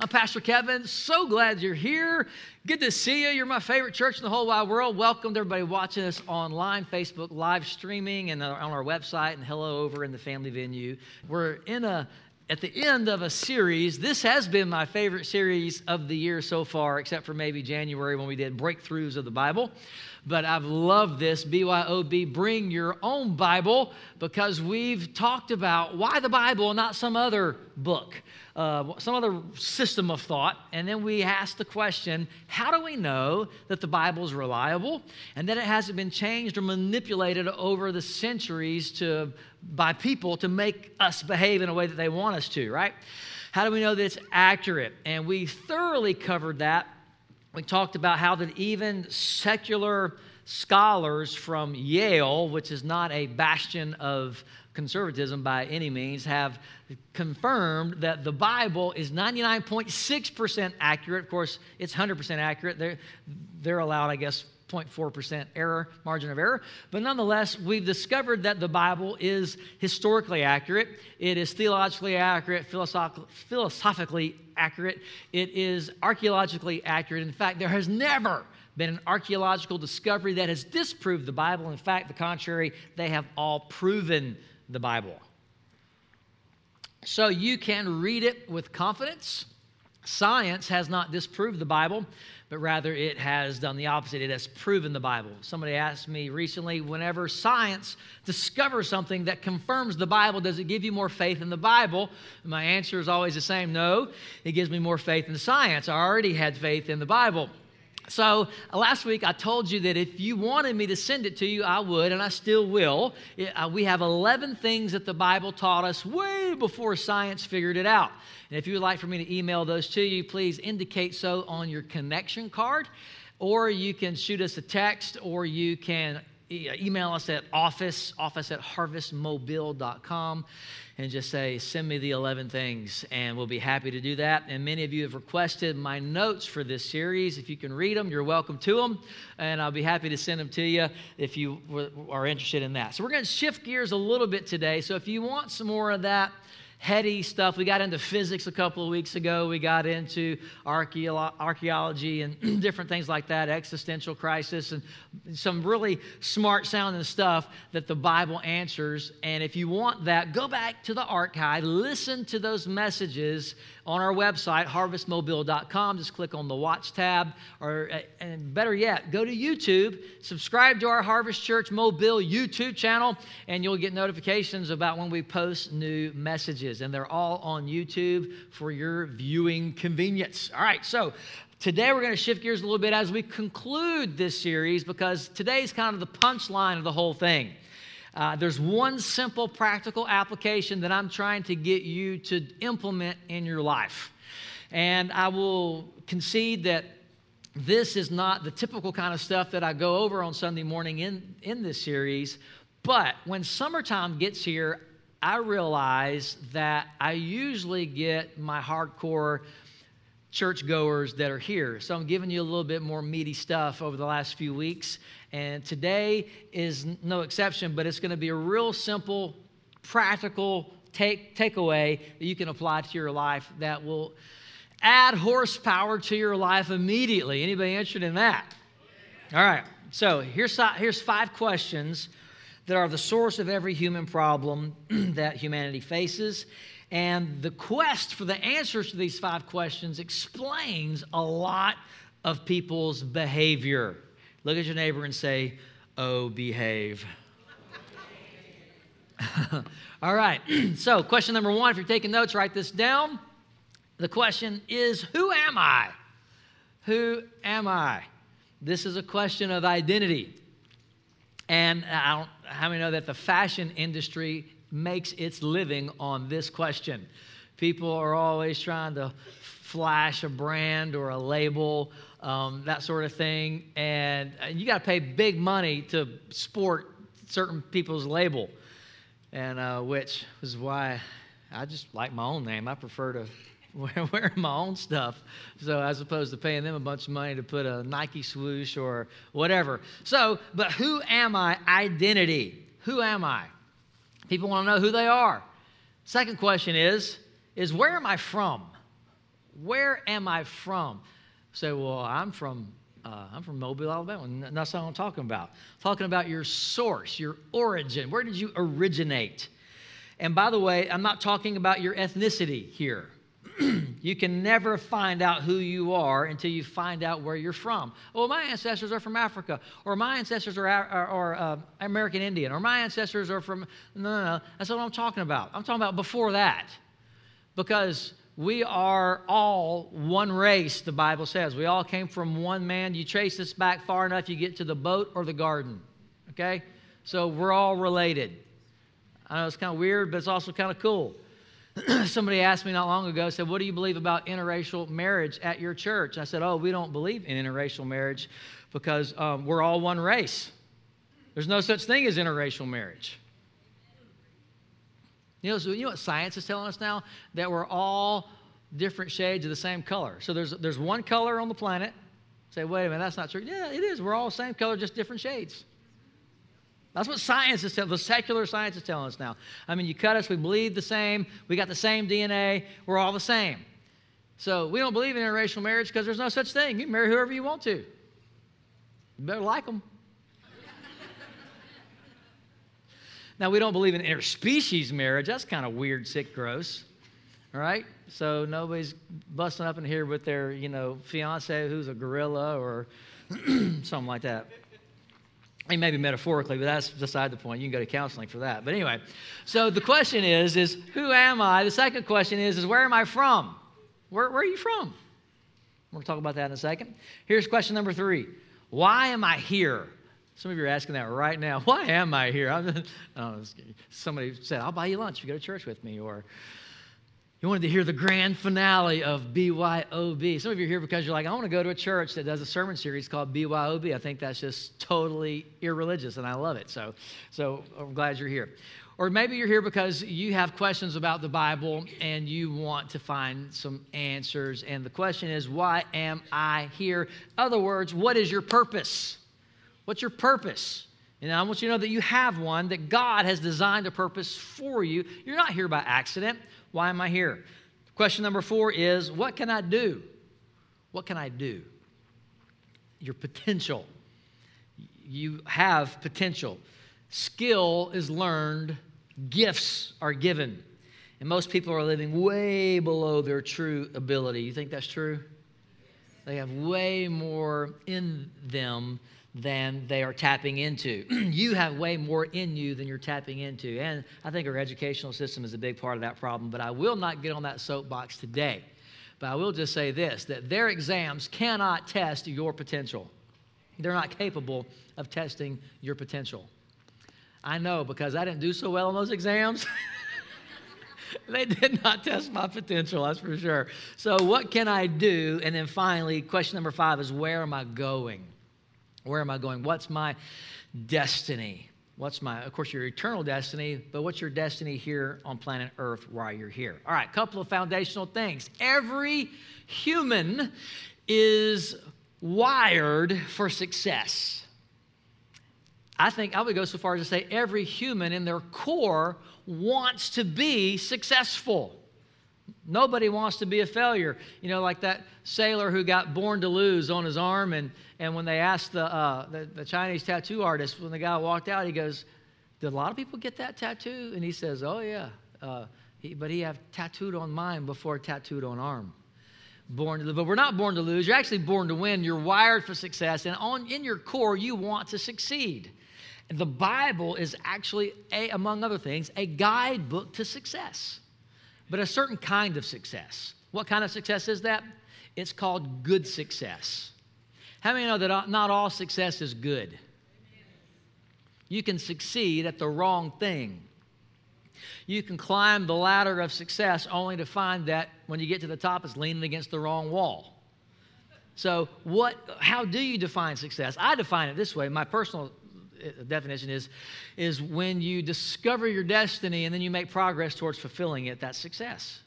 I'm Pastor Kevin. So glad you're here. Good to see you. You're my favorite church in the whole wide world. Welcome to everybody watching us online, Facebook live streaming, and on our website, and hello over in the family venue. We're in a at the end of a series. This has been my favorite series of the year so far, except for maybe January when we did breakthroughs of the Bible but I've loved this BYOB, bring your own Bible, because we've talked about why the Bible, not some other book, uh, some other system of thought. And then we ask the question how do we know that the Bible is reliable and that it hasn't been changed or manipulated over the centuries to, by people to make us behave in a way that they want us to, right? How do we know that it's accurate? And we thoroughly covered that we talked about how that even secular scholars from Yale, which is not a bastion of conservatism by any means, have confirmed that the Bible is 99.6% accurate. Of course, it's 100% accurate. They're, they're allowed, I guess, 0.4% error, margin of error. But nonetheless, we've discovered that the Bible is historically accurate, it is theologically accurate, philosophically accurate, it is archaeologically accurate. In fact, there has never been an archaeological discovery that has disproved the Bible. In fact, the contrary, they have all proven the Bible. So you can read it with confidence. Science has not disproved the Bible but rather it has done the opposite. It has proven the Bible. Somebody asked me recently whenever science discovers something that confirms the Bible, does it give you more faith in the Bible? And my answer is always the same no, it gives me more faith in science. I already had faith in the Bible. So uh, last week I told you that if you wanted me to send it to you, I would, and I still will. Uh, we have 11 things that the Bible taught us way before science figured it out. And if you would like for me to email those to you, please indicate so on your connection card, or you can shoot us a text, or you can Uh, email us at office, office at harvestmobile.com and just say, send me the 11 things, and we'll be happy to do that. And many of you have requested my notes for this series. If you can read them, you're welcome to them, and I'll be happy to send them to you if you are interested in that. So, we're going to shift gears a little bit today. So, if you want some more of that, heady stuff. We got into physics a couple of weeks ago. We got into archaeology and different things like that, existential crisis, and some really smart sounding stuff that the Bible answers. And if you want that, go back to the archive, listen to those messages on our website, harvestmobile.com. Just click on the watch tab, or uh, and better yet, go to YouTube, subscribe to our Harvest Church Mobile YouTube channel, and you'll get notifications about when we post new messages. And they're all on YouTube for your viewing convenience. All right, so Today, we're going to shift gears a little bit as we conclude this series because today's kind of the punchline of the whole thing. Uh, there's one simple practical application that I'm trying to get you to implement in your life. And I will concede that this is not the typical kind of stuff that I go over on Sunday morning in, in this series. But when summertime gets here, I realize that I usually get my hardcore churchgoers that are here. So I'm giving you a little bit more meaty stuff over the last few weeks. And today is no exception, but it's going to be a real simple, practical take, takeaway that you can apply to your life that will add horsepower to your life immediately. Anybody interested in that? All right. So here's, here's five questions that are the source of every human problem that humanity faces. And the quest for the answers to these five questions explains a lot of people's behavior. Look at your neighbor and say, Oh, behave. All right. so, question number one if you're taking notes, write this down. The question is Who am I? Who am I? This is a question of identity. And I don't, how many know that the fashion industry makes its living on this question? People are always trying to flash a brand or a label um, that sort of thing. And you got to pay big money to sport certain people's label, and uh, which is why I just like my own name. I prefer to wear, wear my own stuff, so as opposed to paying them a bunch of money to put a Nike swoosh or whatever. So, but who am I? Identity. Who am I? People want to know who they are. Second question is, is where am I from? Where am I from? Say, well, I'm from uh, I'm from Mobile, Alabama. And that's not what I'm talking about. I'm talking about your source, your origin. Where did you originate? And by the way, I'm not talking about your ethnicity here. you can never find out who you are until you find out where you're from. Oh, my ancestors are from Africa, or my ancestors are, are, are uh, American Indian, or my ancestors are from. No, no, no. That's what I'm talking about. I'm talking about before that. Because we are all one race, the Bible says. We all came from one man. You trace this back far enough, you get to the boat or the garden. Okay? So we're all related. I know it's kind of weird, but it's also kind of cool. Somebody asked me not long ago, said, What do you believe about interracial marriage at your church? I said, Oh, we don't believe in interracial marriage because um, we're all one race. There's no such thing as interracial marriage. You know, so you know what science is telling us now? That we're all different shades of the same color. So there's, there's one color on the planet. Say, wait a minute, that's not true. Yeah, it is. We're all the same color, just different shades. That's what science is telling the secular science is telling us now. I mean, you cut us, we bleed the same, we got the same DNA, we're all the same. So we don't believe in interracial marriage because there's no such thing. You marry whoever you want to. You better like them. Now, we don't believe in interspecies marriage. That's kind of weird, sick, gross. All right? So nobody's busting up in here with their, you know, fiance who's a gorilla or something like that. I mean, maybe metaphorically, but that's beside the point. You can go to counseling for that. But anyway, so the question is, is who am I? The second question is, is where am I from? Where, where are you from? We'll talk about that in a second. Here's question number three. Why am I here? Some of you are asking that right now. Why am I here? I'm, oh, somebody said, I'll buy you lunch if you go to church with me. Or you wanted to hear the grand finale of BYOB. Some of you are here because you're like, I want to go to a church that does a sermon series called BYOB. I think that's just totally irreligious, and I love it. So, so I'm glad you're here. Or maybe you're here because you have questions about the Bible and you want to find some answers. And the question is, why am I here? In other words, what is your purpose? What's your purpose? And I want you to know that you have one, that God has designed a purpose for you. You're not here by accident. Why am I here? Question number four is what can I do? What can I do? Your potential. You have potential. Skill is learned, gifts are given. And most people are living way below their true ability. You think that's true? They have way more in them than they are tapping into. you have way more in you than you're tapping into. And I think our educational system is a big part of that problem, but I will not get on that soapbox today. But I will just say this that their exams cannot test your potential. They're not capable of testing your potential. I know because I didn't do so well on those exams. they did not test my potential, that's for sure. So, what can I do? And then finally, question number five is where am I going? Where am I going? What's my destiny? What's my, of course, your eternal destiny, but what's your destiny here on planet Earth while you're here? All right, couple of foundational things. Every human is wired for success. I think I would go so far as to say every human in their core wants to be successful. Nobody wants to be a failure. You know, like that sailor who got born to lose on his arm, and, and when they asked the, uh, the, the Chinese tattoo artist, when the guy walked out, he goes, Did a lot of people get that tattoo? And he says, Oh, yeah. Uh, he, but he have tattooed on mine before tattooed on arm. Born to lose. But we're not born to lose. You're actually born to win. You're wired for success. And on, in your core, you want to succeed. And the Bible is actually, a, among other things, a guidebook to success but a certain kind of success. What kind of success is that? It's called good success. How many know that uh, not all success is good? You can succeed at the wrong thing. You can climb the ladder of success only to find that when you get to the top, it's leaning against the wrong wall. So, what, how do you define success? I define it this way. My personal Uh, definition is, is when you discover your destiny and then you make progress towards fulfilling it, that's success.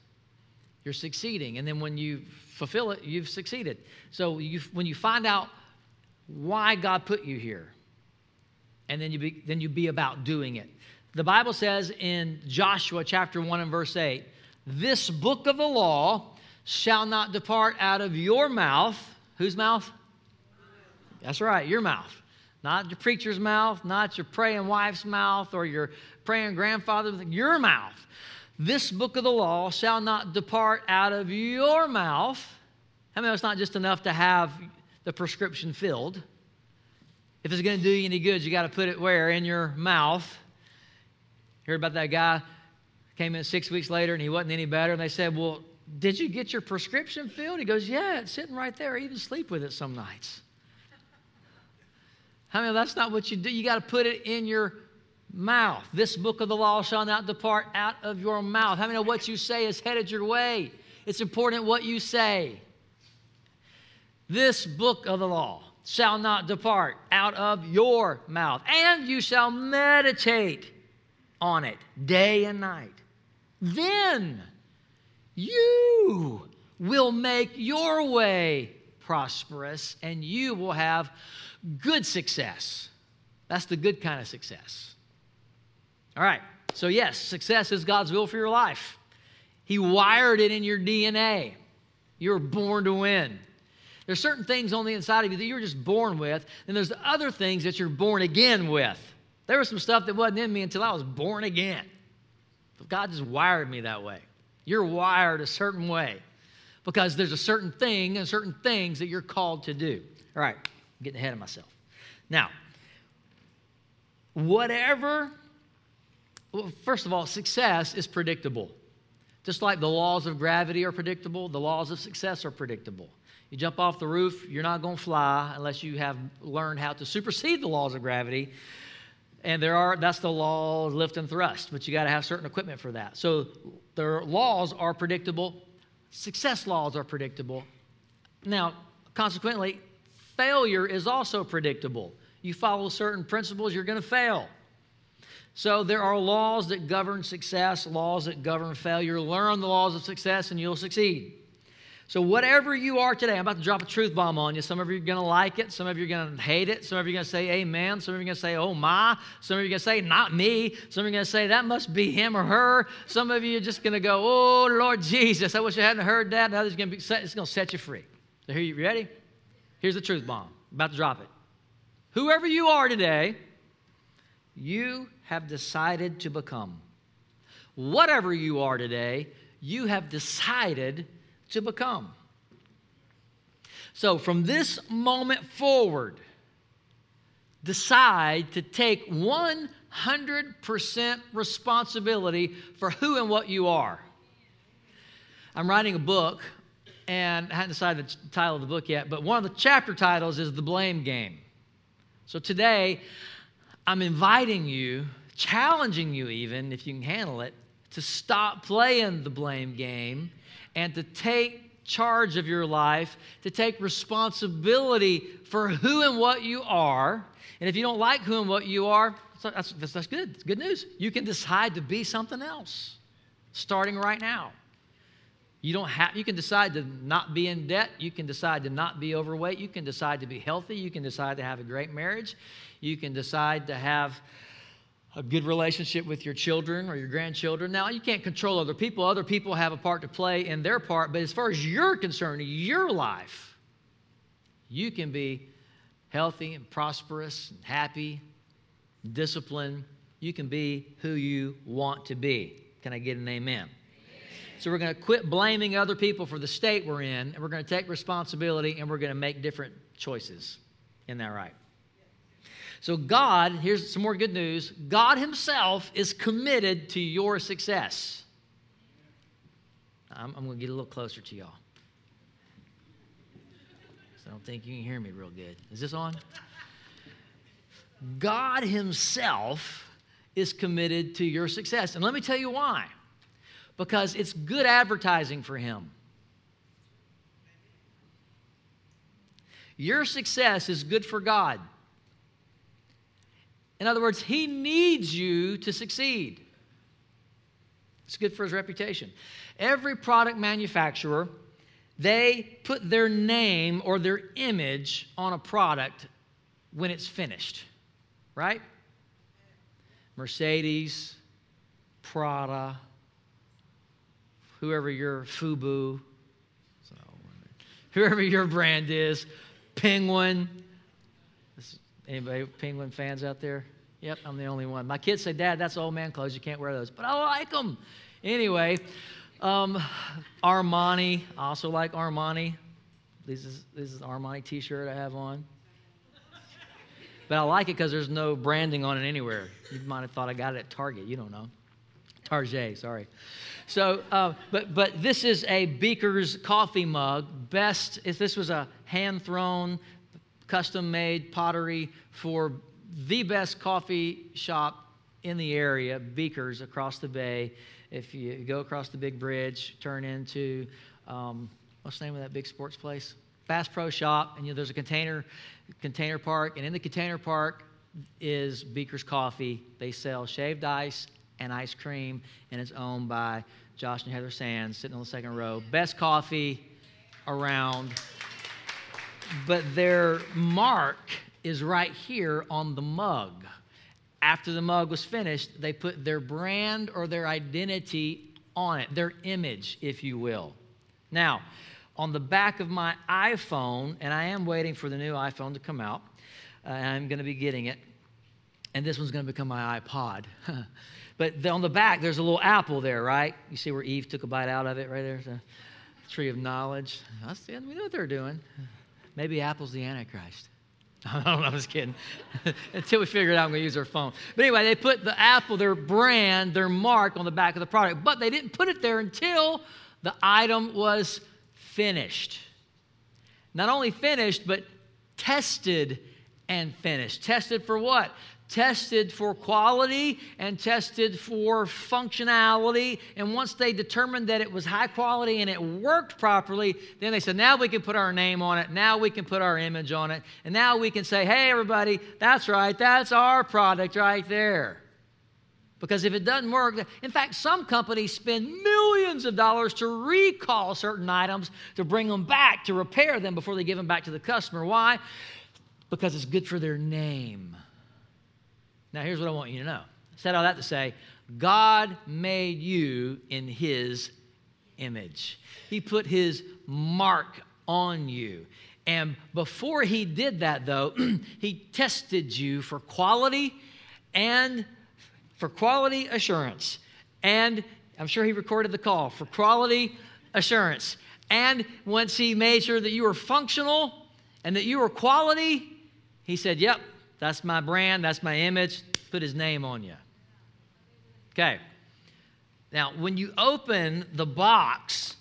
You're succeeding. And then when you fulfill it, you've succeeded. So you, when you find out why God put you here, and then you, be, then you be about doing it. The Bible says in Joshua chapter 1 and verse 8, this book of the law shall not depart out of your mouth. Whose mouth? That's right, your mouth. Not your preacher's mouth, not your praying wife's mouth or your praying grandfather's, your mouth. This book of the law shall not depart out of your mouth. I mean, it's not just enough to have the prescription filled. If it's going to do you any good, you got to put it where? In your mouth. Heard about that guy came in six weeks later and he wasn't any better. And they said, Well, did you get your prescription filled? He goes, Yeah, it's sitting right there. I even sleep with it some nights. I mean, that's not what you do. You got to put it in your mouth. This book of the law shall not depart out of your mouth. How many know what you say is headed your way? It's important what you say. This book of the law shall not depart out of your mouth, and you shall meditate on it day and night. Then you will make your way prosperous and you will have good success. That's the good kind of success. All right, so yes, success is God's will for your life. He wired it in your DNA. You were born to win. There's certain things on the inside of you that you're just born with, and there's other things that you're born again with. There was some stuff that wasn't in me until I was born again. But God just wired me that way. You're wired a certain way because there's a certain thing and certain things that you're called to do. All right, I'm getting ahead of myself. Now, whatever, well, first of all, success is predictable. Just like the laws of gravity are predictable, the laws of success are predictable. You jump off the roof, you're not going to fly unless you have learned how to supersede the laws of gravity and there are that's the law of lift and thrust but you got to have certain equipment for that so their laws are predictable success laws are predictable now consequently failure is also predictable you follow certain principles you're going to fail so there are laws that govern success laws that govern failure learn the laws of success and you'll succeed so, whatever you are today, I'm about to drop a truth bomb on you. Some of you are going to like it. Some of you are going to hate it. Some of you are going to say amen. Some of you are going to say, oh my. Some of you are going to say, not me. Some of you are going to say, that must be him or her. Some of you are just going to go, oh, Lord Jesus, I wish I hadn't heard that. Now it's going to, set you free. So, here you ready? Here's the truth bomb. About to drop it. Whoever you are today, you have decided to become. Whatever you are today, you have decided to become. So, from this moment forward, decide to take 100% responsibility for who and what you are. I'm writing a book, and I haven't decided the title of the book yet, but one of the chapter titles is The Blame Game. So today, I'm inviting you, challenging you even, if you can handle it, to stop playing the blame game and to take charge of your life, to take responsibility for who and what you are. And if you don't like who and what you are, that's, that's, that's good. It's good news. You can decide to be something else starting right now. You don't have you can decide to not be in debt, you can decide to not be overweight, you can decide to be healthy, you can decide to have a great marriage, you can decide to have a good relationship with your children or your grandchildren. Now, you can't control other people. Other people have a part to play in their part, but as far as you're concerned, your life, you can be healthy and prosperous and happy, disciplined. You can be who you want to be. Can I get an amen? So we're going to quit blaming other people for the state we're in, and we're going to take responsibility and we're going to make different choices. Isn't that right? So, God, here's some more good news God Himself is committed to your success. I'm, I'm going to get a little closer to y'all. I don't think you can hear me real good. Is this on? God Himself is committed to your success. And let me tell you why. Because it's good advertising for Him. Your success is good for God. In other words, he needs you to succeed. It's good for his reputation. Every product manufacturer, they put their name or their image on a product when it's finished, right? Mercedes, Prada, whoever your FUBU, whoever your brand is, Penguin. Anybody Penguin fans out there? Yep, I'm the only one. My kids say, Dad, that's old man clothes. You can't wear those. But I like them. Anyway, um, Armani. I also like Armani. This is, this is Armani t shirt I have on. But I like it because there's no branding on it anywhere. You might have thought I got it at Target. You don't know. Target, sorry. So, uh, but but this is a Beaker's coffee mug. Best if this was a hand thrown, custom made pottery for the best coffee shop in the area, Beaker's across the bay. If you go across the big bridge, turn into um, what's the name of that big sports place? Bass Pro Shop, and you know, there's a container container park, and in the container park is Beaker's Coffee. They sell shaved ice and ice cream, and it's owned by Josh and Heather Sands, sitting on the second row. Best coffee around. But their mark is right here on the mug. After the mug was finished, they put their brand or their identity on it, their image, if you will. Now, on the back of my iPhone, and I am waiting for the new iPhone to come out, uh, I'm going to be getting it, and this one's going to become my iPod. but on the back, there's a little apple there, right? You see where Eve took a bite out of it right there? The tree of knowledge. That's, we know what they're doing. Maybe Apple's the Antichrist. I don't know, I'm just kidding. Until we figure it out, I'm going to use our phone. But anyway, they put the Apple, their brand, their mark on the back of the product, but they didn't put it there until the item was finished. Not only finished, but tested and finished. Tested for what? Tested for quality and tested for functionality. And once they determined that it was high quality and it worked properly, then they said, now we can put our name on it. Now we can put our image on it. And now we can say, hey, everybody, that's right. That's our product right there. Because if it doesn't work, in fact, some companies spend millions of dollars to recall certain items to bring them back, to repair them before they give them back to the customer. Why? Because it's good for their name. Now, here's what I want you to know. I said all that to say God made you in His image, He put His mark on you. And before He did that, though, He tested you for quality and for quality assurance. And I'm sure he recorded the call for quality assurance. And once he made sure that you were functional and that you were quality, he said, Yep, that's my brand, that's my image. Put his name on you. Okay. Now, when you open the box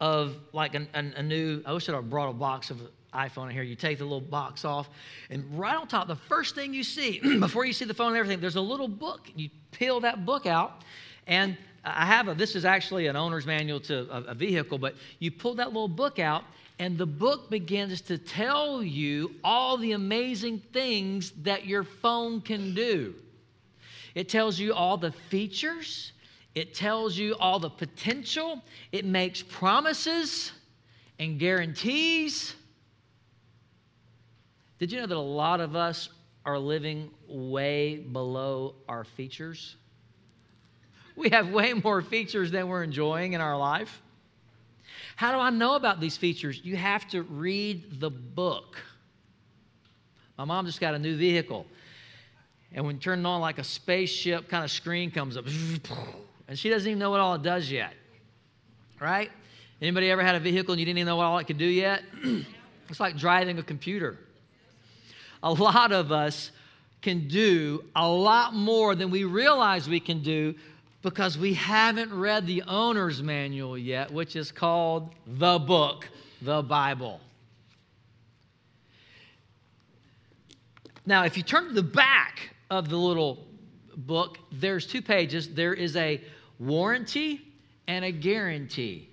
of like a, a, a new, I wish I'd have brought a box of iPhone in here. You take the little box off, and right on top, the first thing you see, before you see the phone and everything, there's a little book. You peel that book out, and I have a, this is actually an owner's manual to a, a vehicle, but you pull that little book out, and the book begins to tell you all the amazing things that your phone can do. It tells you all the features, it tells you all the potential, it makes promises and guarantees did you know that a lot of us are living way below our features? We have way more features than we're enjoying in our life. How do I know about these features? You have to read the book. My mom just got a new vehicle. And when turned on, like a spaceship kind of screen comes up. And she doesn't even know what all it does yet. Right? Anybody ever had a vehicle and you didn't even know what all it could do yet? it's like driving a computer a lot of us can do a lot more than we realize we can do because we haven't read the owner's manual yet, which is called the book, the Bible. Now, if you turn to the back of the little book, there's two pages. There is a warranty and a guarantee.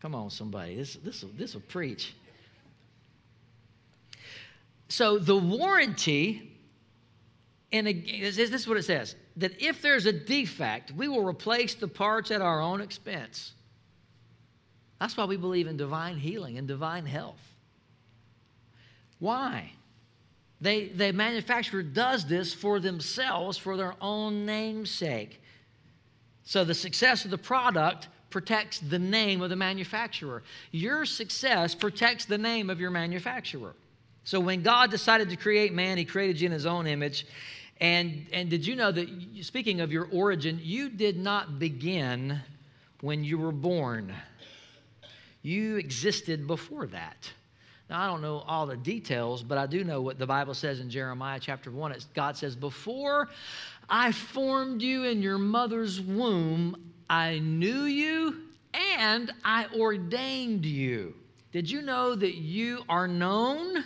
Come on, somebody. This, this, this will preach. So the warranty, and this is what it says that if there's a defect, we will replace the parts at our own expense. That's why we believe in divine healing and divine health. Why? They, the manufacturer does this for themselves, for their own namesake. So the success of the product protects the name of the manufacturer. Your success protects the name of your manufacturer. So when God decided to create man, he created you in his own image. And, and did you know that, speaking of your origin, you did not begin when you were born? You existed before that. Now, I don't know all the details, but I do know what the Bible says in Jeremiah chapter 1. It's, God says, Before I formed you in your mother's womb, I knew you and I ordained you. Did you know that you are known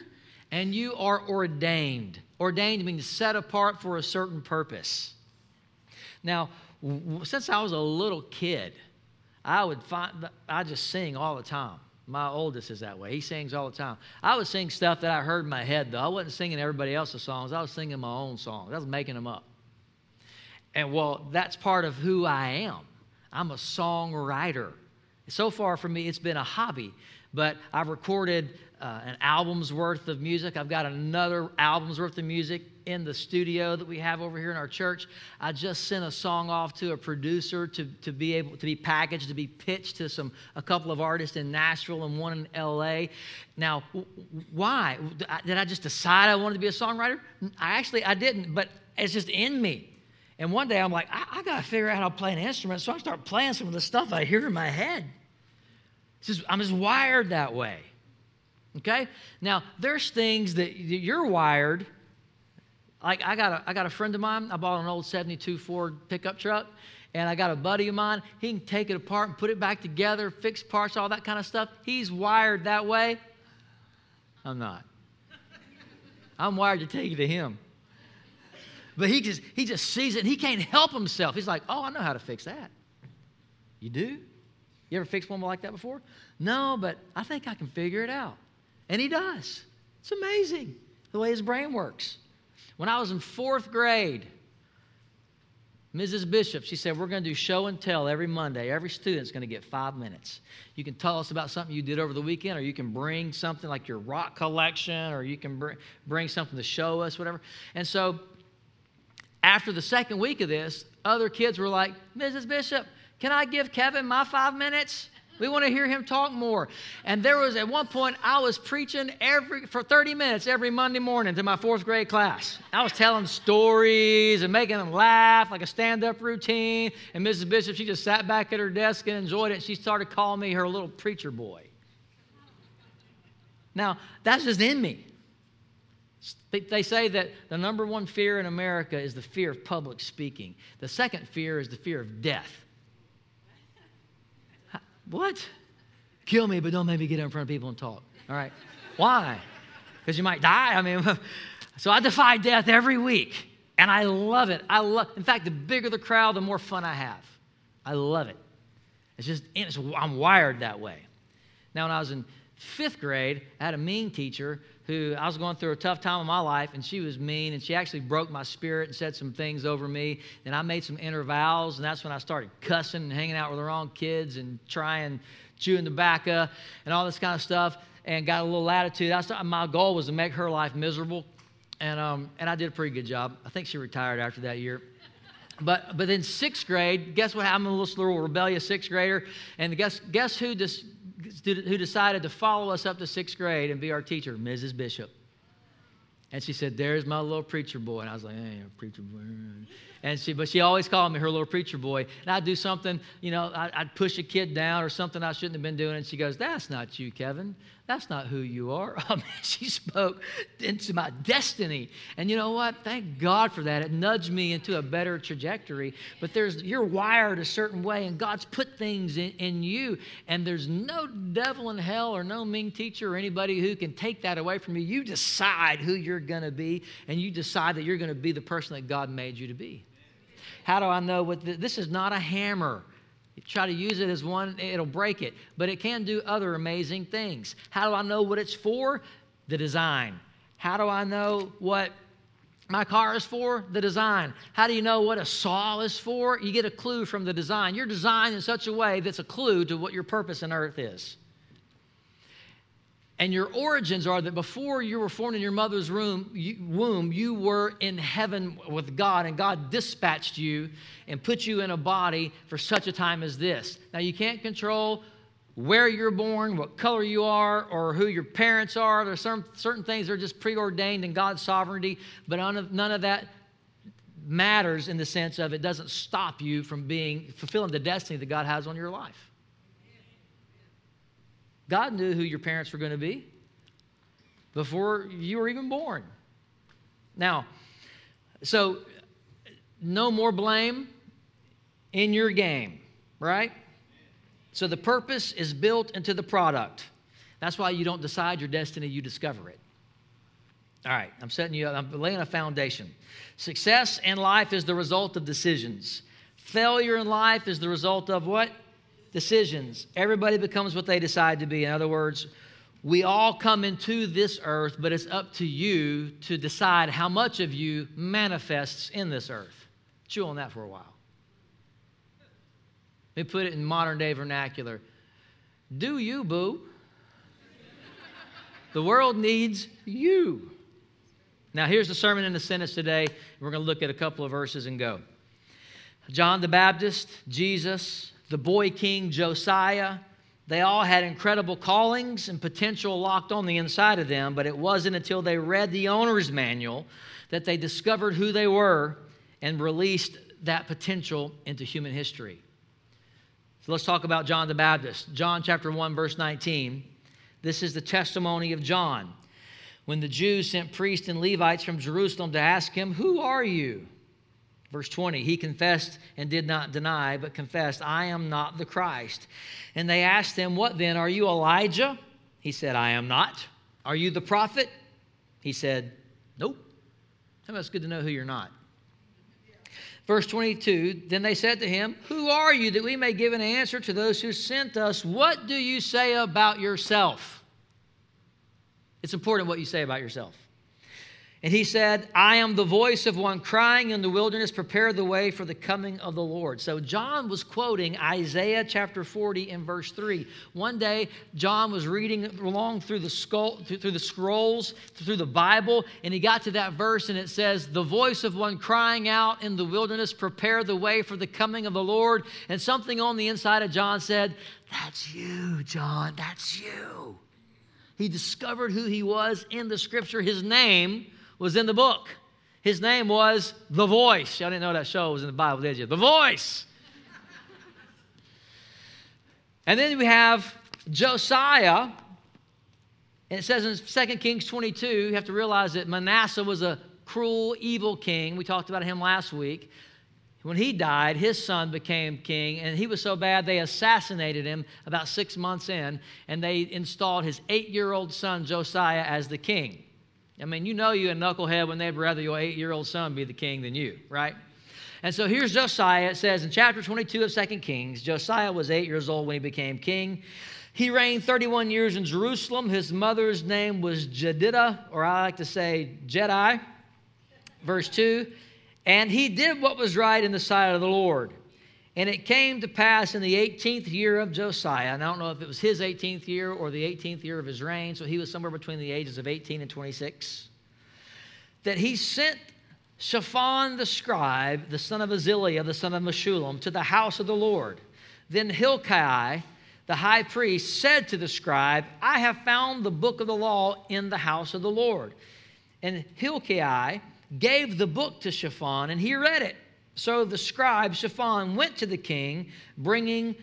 and you are ordained? Ordained means set apart for a certain purpose. Now, since I was a little kid, I would find I just sing all the time. My oldest is that way. He sings all the time. I would sing stuff that I heard in my head, though. I wasn't singing everybody else's songs. I was singing my own songs. I was making them up. And well, that's part of who I am. I'm a songwriter. So far for me, it's been a hobby, but I've recorded uh, an album's worth of music. I've got another album's worth of music in the studio that we have over here in our church. I just sent a song off to a producer to, to be able to be packaged, to be pitched to some a couple of artists in Nashville and one in L.A. Now, why did I just decide I wanted to be a songwriter? I actually I didn't, but it's just in me. And one day I'm like, I, I got to figure out how to play an instrument, so I start playing some of the stuff I hear in my head. Just, I'm just wired that way. Okay? Now, there's things that you're wired. Like, I got, a, I got a friend of mine, I bought an old 72 Ford pickup truck, and I got a buddy of mine, he can take it apart and put it back together, fix parts, all that kind of stuff. He's wired that way. I'm not. I'm wired to take it to him. But he just, he just sees it and he can't help himself. He's like, oh, I know how to fix that. You do? You ever fixed one like that before? No, but I think I can figure it out. And he does. It's amazing the way his brain works. When I was in fourth grade, Mrs. Bishop, she said, We're going to do show and tell every Monday. Every student's going to get five minutes. You can tell us about something you did over the weekend, or you can bring something like your rock collection, or you can bring, bring something to show us, whatever. And so, after the second week of this, other kids were like, Mrs. Bishop, can I give Kevin my five minutes? We want to hear him talk more. And there was at one point I was preaching every for 30 minutes every Monday morning to my fourth grade class. I was telling stories and making them laugh like a stand-up routine. And Mrs. Bishop, she just sat back at her desk and enjoyed it. She started calling me her little preacher boy. Now, that's just in me. They say that the number one fear in America is the fear of public speaking. The second fear is the fear of death. What? Kill me, but don't make me get in front of people and talk. All right. Why? Because you might die. I mean, so I defy death every week. And I love it. I love in fact, the bigger the crowd, the more fun I have. I love it. It's just it's, I'm wired that way. Now, when I was in fifth grade, I had a mean teacher who I was going through a tough time in my life, and she was mean, and she actually broke my spirit and said some things over me. And I made some inner vows, and that's when I started cussing and hanging out with the wrong kids and trying, chewing tobacco and all this kind of stuff, and got a little attitude. I started, my goal was to make her life miserable, and, um, and I did a pretty good job. I think she retired after that year. But, but in sixth grade, guess what? Happened? I'm a little, little rebellious sixth grader, and guess, guess who just who decided to follow us up to sixth grade and be our teacher, Mrs. Bishop. And she said, There's my little preacher boy. And I was like, Hey, preacher boy. And she, but she always called me her little preacher boy. And I'd do something, you know, I'd push a kid down or something I shouldn't have been doing. And she goes, That's not you, Kevin. That's not who you are. I mean, she spoke into my destiny. And you know what? Thank God for that. It nudged me into a better trajectory. But there's you're wired a certain way, and God's put things in, in you. And there's no devil in hell or no mean teacher or anybody who can take that away from you. You decide who you're going to be, and you decide that you're going to be the person that God made you to be. How do I know what the, this is not a hammer? You try to use it as one, it'll break it, but it can do other amazing things. How do I know what it's for? The design. How do I know what my car is for? The design. How do you know what a saw is for? You get a clue from the design. You're designed in such a way that's a clue to what your purpose on earth is. And your origins are that before you were formed in your mother's womb, you, womb, you were in heaven with God, and God dispatched you and put you in a body for such a time as this. Now, you can't control where you're born, what color you are, or who your parents are. There's some certain things that are just preordained in God's sovereignty, but none of, none of that matters in the sense of it doesn't stop you from being fulfilling the destiny that God has on your life. God knew who your parents were going to be before you were even born. Now, so no more blame in your game, right? So the purpose is built into the product. That's why you don't decide your destiny, you discover it. All right, I'm setting you up, I'm laying a foundation. Success in life is the result of decisions. Failure in life is the result of what? Decisions. Everybody becomes what they decide to be. In other words, we all come into this earth, but it's up to you to decide how much of you manifests in this earth. Chew on that for a while. Let me put it in modern day vernacular. Do you, boo? the world needs you. Now, here's the sermon in the sentence today. We're going to look at a couple of verses and go. John the Baptist, Jesus, the boy king Josiah. They all had incredible callings and potential locked on the inside of them, but it wasn't until they read the owner's manual that they discovered who they were and released that potential into human history. So let's talk about John the Baptist. John chapter 1, verse 19. This is the testimony of John. When the Jews sent priests and Levites from Jerusalem to ask him, Who are you? Verse 20, he confessed and did not deny, but confessed, I am not the Christ. And they asked him, What then? Are you Elijah? He said, I am not. Are you the prophet? He said, Nope. How it's good to know who you're not? Verse 22 Then they said to him, Who are you that we may give an answer to those who sent us? What do you say about yourself? It's important what you say about yourself. And he said, I am the voice of one crying in the wilderness, prepare the way for the coming of the Lord. So John was quoting Isaiah chapter 40 in verse 3. One day, John was reading along through the, skull, through the scrolls, through the Bible, and he got to that verse and it says, The voice of one crying out in the wilderness, prepare the way for the coming of the Lord. And something on the inside of John said, That's you, John, that's you. He discovered who he was in the scripture. His name was in the book. His name was The Voice. Y'all didn't know that show was in the Bible, did you? The Voice. and then we have Josiah. And it says in 2 Kings 22, you have to realize that Manasseh was a cruel, evil king. We talked about him last week. When he died, his son became king, and he was so bad they assassinated him about six months in, and they installed his eight year old son Josiah as the king. I mean, you know you a knucklehead when they'd rather your eight year old son be the king than you, right? And so here's Josiah. It says in chapter 22 of 2 Kings Josiah was eight years old when he became king. He reigned 31 years in Jerusalem. His mother's name was Jedidah, or I like to say Jedi. Verse 2 And he did what was right in the sight of the Lord and it came to pass in the 18th year of Josiah, and I don't know if it was his 18th year or the 18th year of his reign, so he was somewhere between the ages of 18 and 26, that he sent Shaphan the scribe, the son of Azaliah, the son of Meshullam, to the house of the Lord. Then Hilkiah, the high priest, said to the scribe, I have found the book of the law in the house of the Lord. And Hilkiah gave the book to Shaphan, and he read it. So the scribe, Shaphan, went to the king, bringing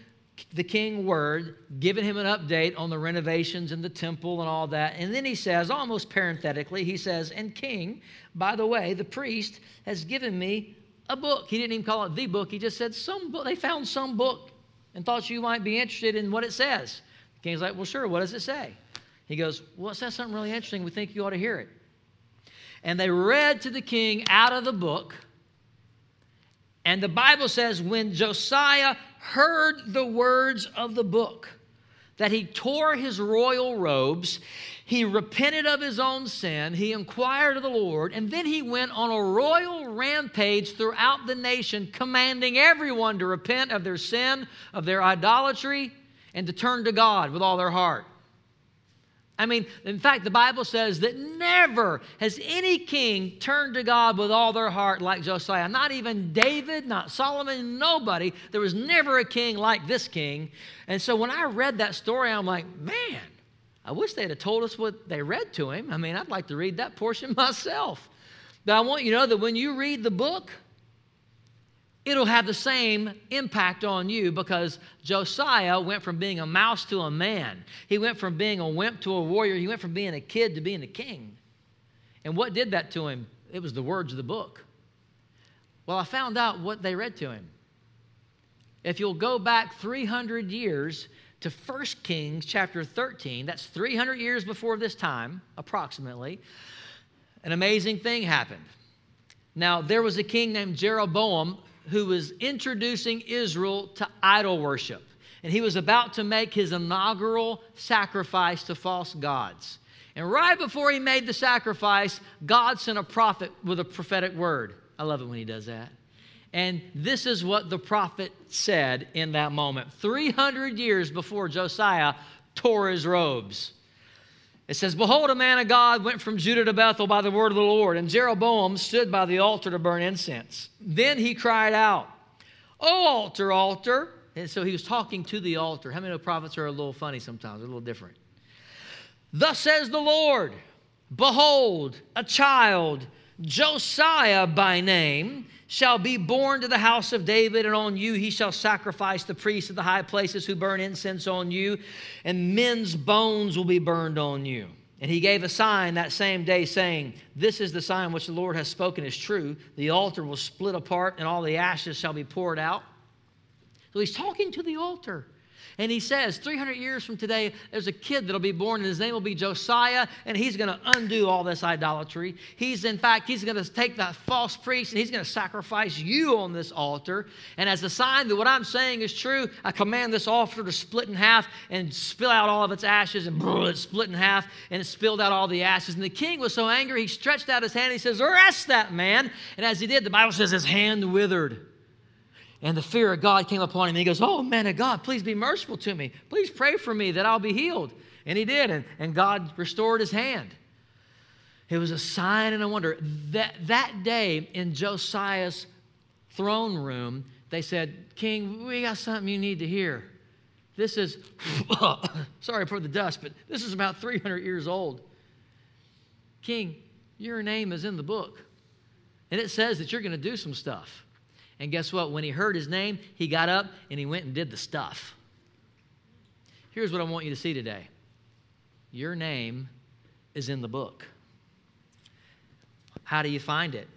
the king word, giving him an update on the renovations in the temple and all that. And then he says, almost parenthetically, he says, And king, by the way, the priest has given me a book. He didn't even call it the book, he just said, Some book. They found some book and thought you might be interested in what it says. The king's like, Well, sure, what does it say? He goes, Well, it says something really interesting. We think you ought to hear it. And they read to the king out of the book and the Bible says when Josiah heard the words of the book, that he tore his royal robes, he repented of his own sin, he inquired of the Lord, and then he went on a royal rampage throughout the nation, commanding everyone to repent of their sin, of their idolatry, and to turn to God with all their heart. I mean, in fact, the Bible says that never has any king turned to God with all their heart like Josiah. Not even David, not Solomon, nobody. There was never a king like this king. And so when I read that story, I'm like, man, I wish they'd have told us what they read to him. I mean, I'd like to read that portion myself. But I want you to know that when you read the book, it'll have the same impact on you because Josiah went from being a mouse to a man. He went from being a wimp to a warrior. He went from being a kid to being a king. And what did that to him? It was the words of the book. Well, I found out what they read to him. If you'll go back 300 years to 1 Kings chapter 13, that's 300 years before this time, approximately, an amazing thing happened. Now, there was a king named Jeroboam who was introducing Israel to idol worship. And he was about to make his inaugural sacrifice to false gods. And right before he made the sacrifice, God sent a prophet with a prophetic word. I love it when he does that. And this is what the prophet said in that moment 300 years before Josiah tore his robes. It says, Behold, a man of God went from Judah to Bethel by the word of the Lord, and Jeroboam stood by the altar to burn incense. Then he cried out, O altar, altar. And so he was talking to the altar. How many of the prophets are a little funny sometimes? A little different. Thus says the Lord Behold, a child, Josiah by name, shall be born to the house of David, and on you he shall sacrifice the priests of the high places who burn incense on you, and men's bones will be burned on you. And he gave a sign that same day, saying, This is the sign which the Lord has spoken is true. The altar will split apart, and all the ashes shall be poured out. So he's talking to the altar. And he says, 300 years from today, there's a kid that'll be born, and his name will be Josiah, and he's going to undo all this idolatry. He's, in fact, he's going to take that false priest and he's going to sacrifice you on this altar. And as a sign that what I'm saying is true, I command this altar to split in half and spill out all of its ashes, and it split in half, and it spilled out all the ashes. And the king was so angry, he stretched out his hand, and he says, Arrest that man. And as he did, the Bible says his hand withered. And the fear of God came upon him. And he goes, Oh, man of God, please be merciful to me. Please pray for me that I'll be healed. And he did. And, and God restored his hand. It was a sign and a wonder. That, that day in Josiah's throne room, they said, King, we got something you need to hear. This is, sorry for the dust, but this is about 300 years old. King, your name is in the book. And it says that you're going to do some stuff. And guess what? When he heard his name, he got up and he went and did the stuff. Here's what I want you to see today your name is in the book. How do you find it?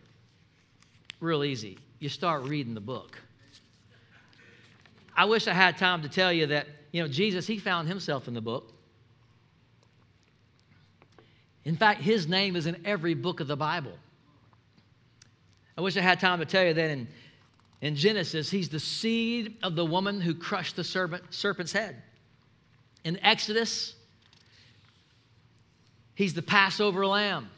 Real easy. You start reading the book. I wish I had time to tell you that, you know, Jesus, he found himself in the book. In fact, his name is in every book of the Bible. I wish I had time to tell you that in in Genesis, he's the seed of the woman who crushed the serpent, serpent's head. In Exodus, he's the Passover lamb.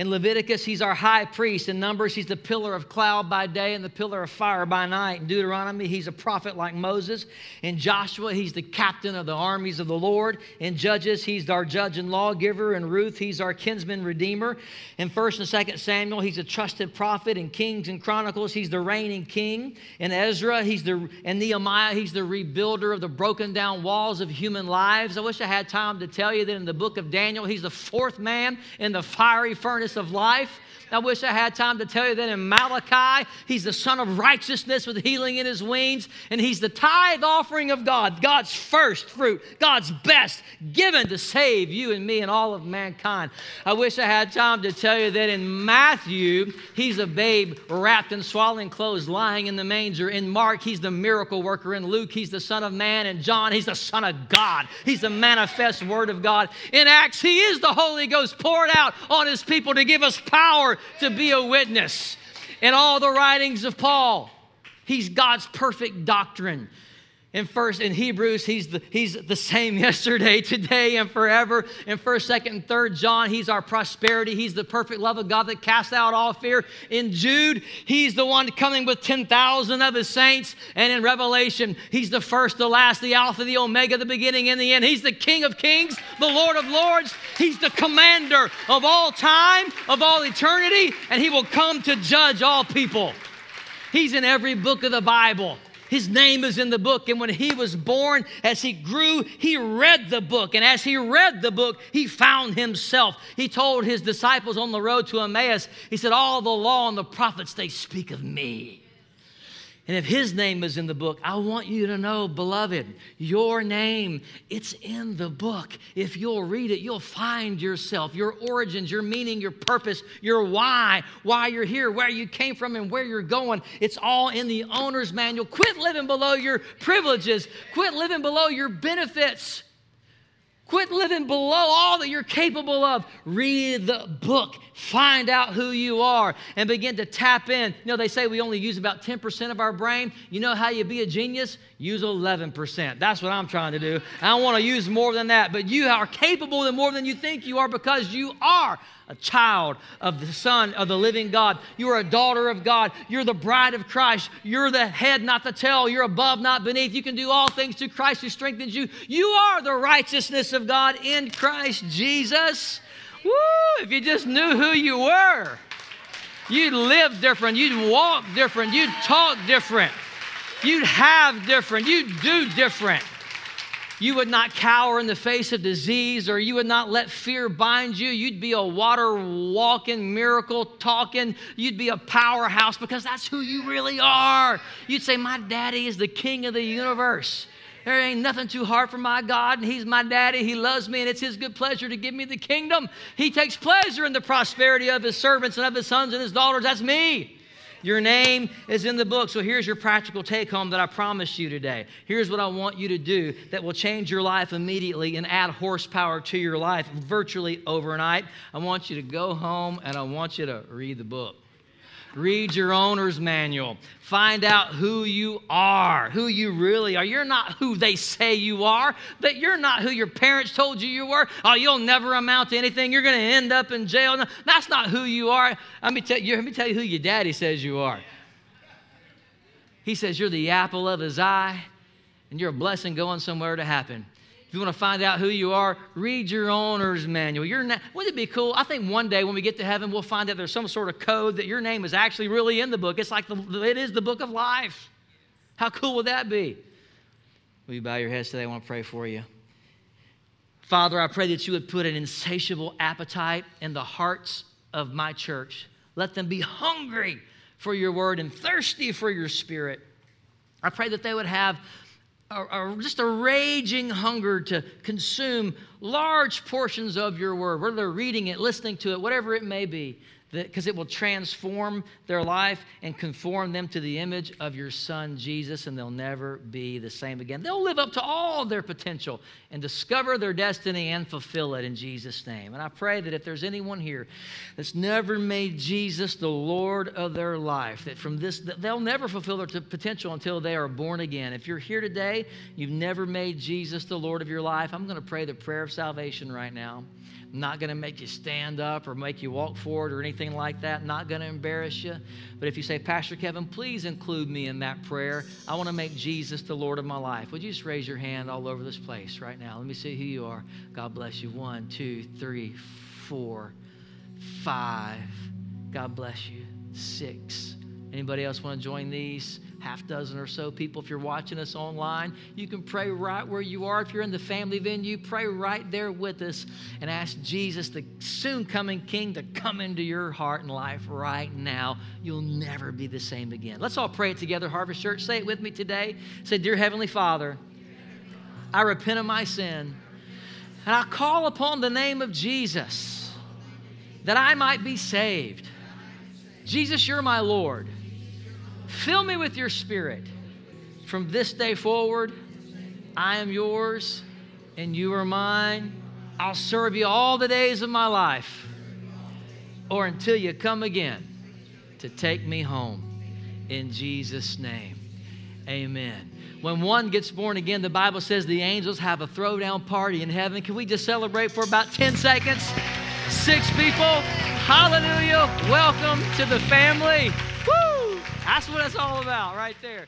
In Leviticus, he's our high priest. In Numbers, he's the pillar of cloud by day and the pillar of fire by night. In Deuteronomy, he's a prophet like Moses. In Joshua, he's the captain of the armies of the Lord. In Judges, he's our judge and lawgiver. In Ruth, he's our kinsman redeemer. In 1st and 2nd Samuel, he's a trusted prophet. In Kings and Chronicles, he's the reigning king. In Ezra, he's the and Nehemiah, he's the rebuilder of the broken down walls of human lives. I wish I had time to tell you that in the book of Daniel, he's the fourth man in the fiery furnace of life. I wish I had time to tell you that in Malachi, he's the son of righteousness with healing in his wings, and he's the tithe offering of God, God's first fruit, God's best, given to save you and me and all of mankind. I wish I had time to tell you that in Matthew, he's a babe wrapped in swaddling clothes, lying in the manger. In Mark, he's the miracle worker. In Luke, he's the Son of Man. In John, he's the Son of God. He's the manifest Word of God. In Acts, he is the Holy Ghost poured out on his people to give us power to be a witness. In all the writings of Paul, he's God's perfect doctrine. In first in hebrews he's the he's the same yesterday today and forever. In first second and third john he's our prosperity. He's the perfect love of god that casts out all fear. In jude he's the one coming with 10000 of his saints. And in revelation he's the first the last the alpha the omega the beginning and the end. He's the king of kings the lord of lords. He's the commander of all time of all eternity and he will come to judge all people. He's in every book of the bible his name is in the book. And when he was born, as he grew, he read the book. And as he read the book, he found himself. He told his disciples on the road to Emmaus, he said, All the law and the prophets, they speak of me. And if his name is in the book, I want you to know, beloved, your name, it's in the book. If you'll read it, you'll find yourself, your origins, your meaning, your purpose, your why, why you're here, where you came from, and where you're going. It's all in the owner's manual. Quit living below your privileges, quit living below your benefits. Quit living below all that you're capable of. Read the book. Find out who you are and begin to tap in. You know, they say we only use about 10% of our brain. You know how you be a genius? Use 11%. That's what I'm trying to do. I want to use more than that, but you are capable of more than you think you are because you are a child of the Son of the living God. You are a daughter of God. You're the bride of Christ. You're the head, not the tail. You're above, not beneath. You can do all things through Christ who strengthens you. You are the righteousness of God in Christ Jesus. Woo! If you just knew who you were, you'd live different. You'd walk different. You'd talk different. You'd have different. You'd do different. You would not cower in the face of disease or you would not let fear bind you. You'd be a water walking, miracle talking. You'd be a powerhouse because that's who you really are. You'd say, My daddy is the king of the universe. There ain't nothing too hard for my God, and He's my daddy. He loves me, and it's His good pleasure to give me the kingdom. He takes pleasure in the prosperity of His servants and of His sons and His daughters. That's me. Your name is in the book. So here's your practical take home that I promised you today. Here's what I want you to do that will change your life immediately and add horsepower to your life virtually overnight. I want you to go home and I want you to read the book. Read your owner's manual. Find out who you are, who you really are. You're not who they say you are, that you're not who your parents told you you were. Oh, you'll never amount to anything. You're going to end up in jail. No, that's not who you are. Let me, tell you, let me tell you who your daddy says you are. He says you're the apple of his eye, and you're a blessing going somewhere to happen. If you want to find out who you are, read your owner's manual. Your na- Wouldn't it be cool? I think one day when we get to heaven, we'll find out there's some sort of code that your name is actually really in the book. It's like the, it is the book of life. How cool would that be? Will you bow your heads today? I want to pray for you. Father, I pray that you would put an insatiable appetite in the hearts of my church. Let them be hungry for your word and thirsty for your spirit. I pray that they would have a, a, just a raging hunger to consume large portions of your word, whether they're reading it, listening to it, whatever it may be because it will transform their life and conform them to the image of your son Jesus, and they'll never be the same again. They'll live up to all their potential and discover their destiny and fulfill it in Jesus' name. And I pray that if there's anyone here that's never made Jesus the Lord of their life, that from this, that they'll never fulfill their potential until they are born again. If you're here today, you've never made Jesus the Lord of your life, I'm going to pray the prayer of salvation right now not going to make you stand up or make you walk forward or anything like that, not going to embarrass you. But if you say, Pastor Kevin, please include me in that prayer. I want to make Jesus the Lord of my life. Would you just raise your hand all over this place right now? Let me see who you are. God bless you. One, two, three, four, five. God bless you. Six. Anybody else want to join these? Half dozen or so people. If you're watching us online, you can pray right where you are. If you're in the family venue, pray right there with us and ask Jesus, the soon coming King, to come into your heart and life right now. You'll never be the same again. Let's all pray it together, Harvest Church. Say it with me today. Say, Dear Heavenly Father, I repent of my sin and I call upon the name of Jesus that I might be saved. Jesus, you're my Lord. Fill me with your spirit. From this day forward, I am yours and you are mine. I'll serve you all the days of my life or until you come again to take me home. In Jesus' name, amen. when one gets born again, the Bible says the angels have a throwdown party in heaven. Can we just celebrate for about 10 seconds? Six people. Hallelujah. Welcome to the family. That's what it's all about right there.